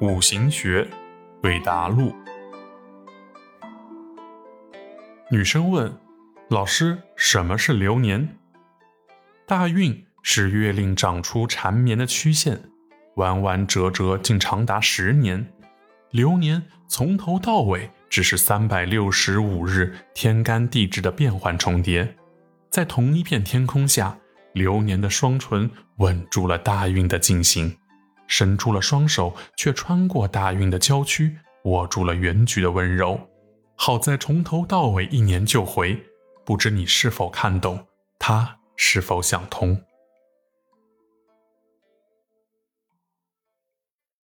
五行学，韦达录。女生问老师：“什么是流年？”大运是月令长出缠绵的曲线，弯弯折折，竟长达十年。流年从头到尾只是三百六十五日天干地支的变换重叠，在同一片天空下。流年的双唇吻住了大运的进行，伸出了双手，却穿过大运的郊区，握住了原局的温柔。好在从头到尾一年就回，不知你是否看懂，他是否想通。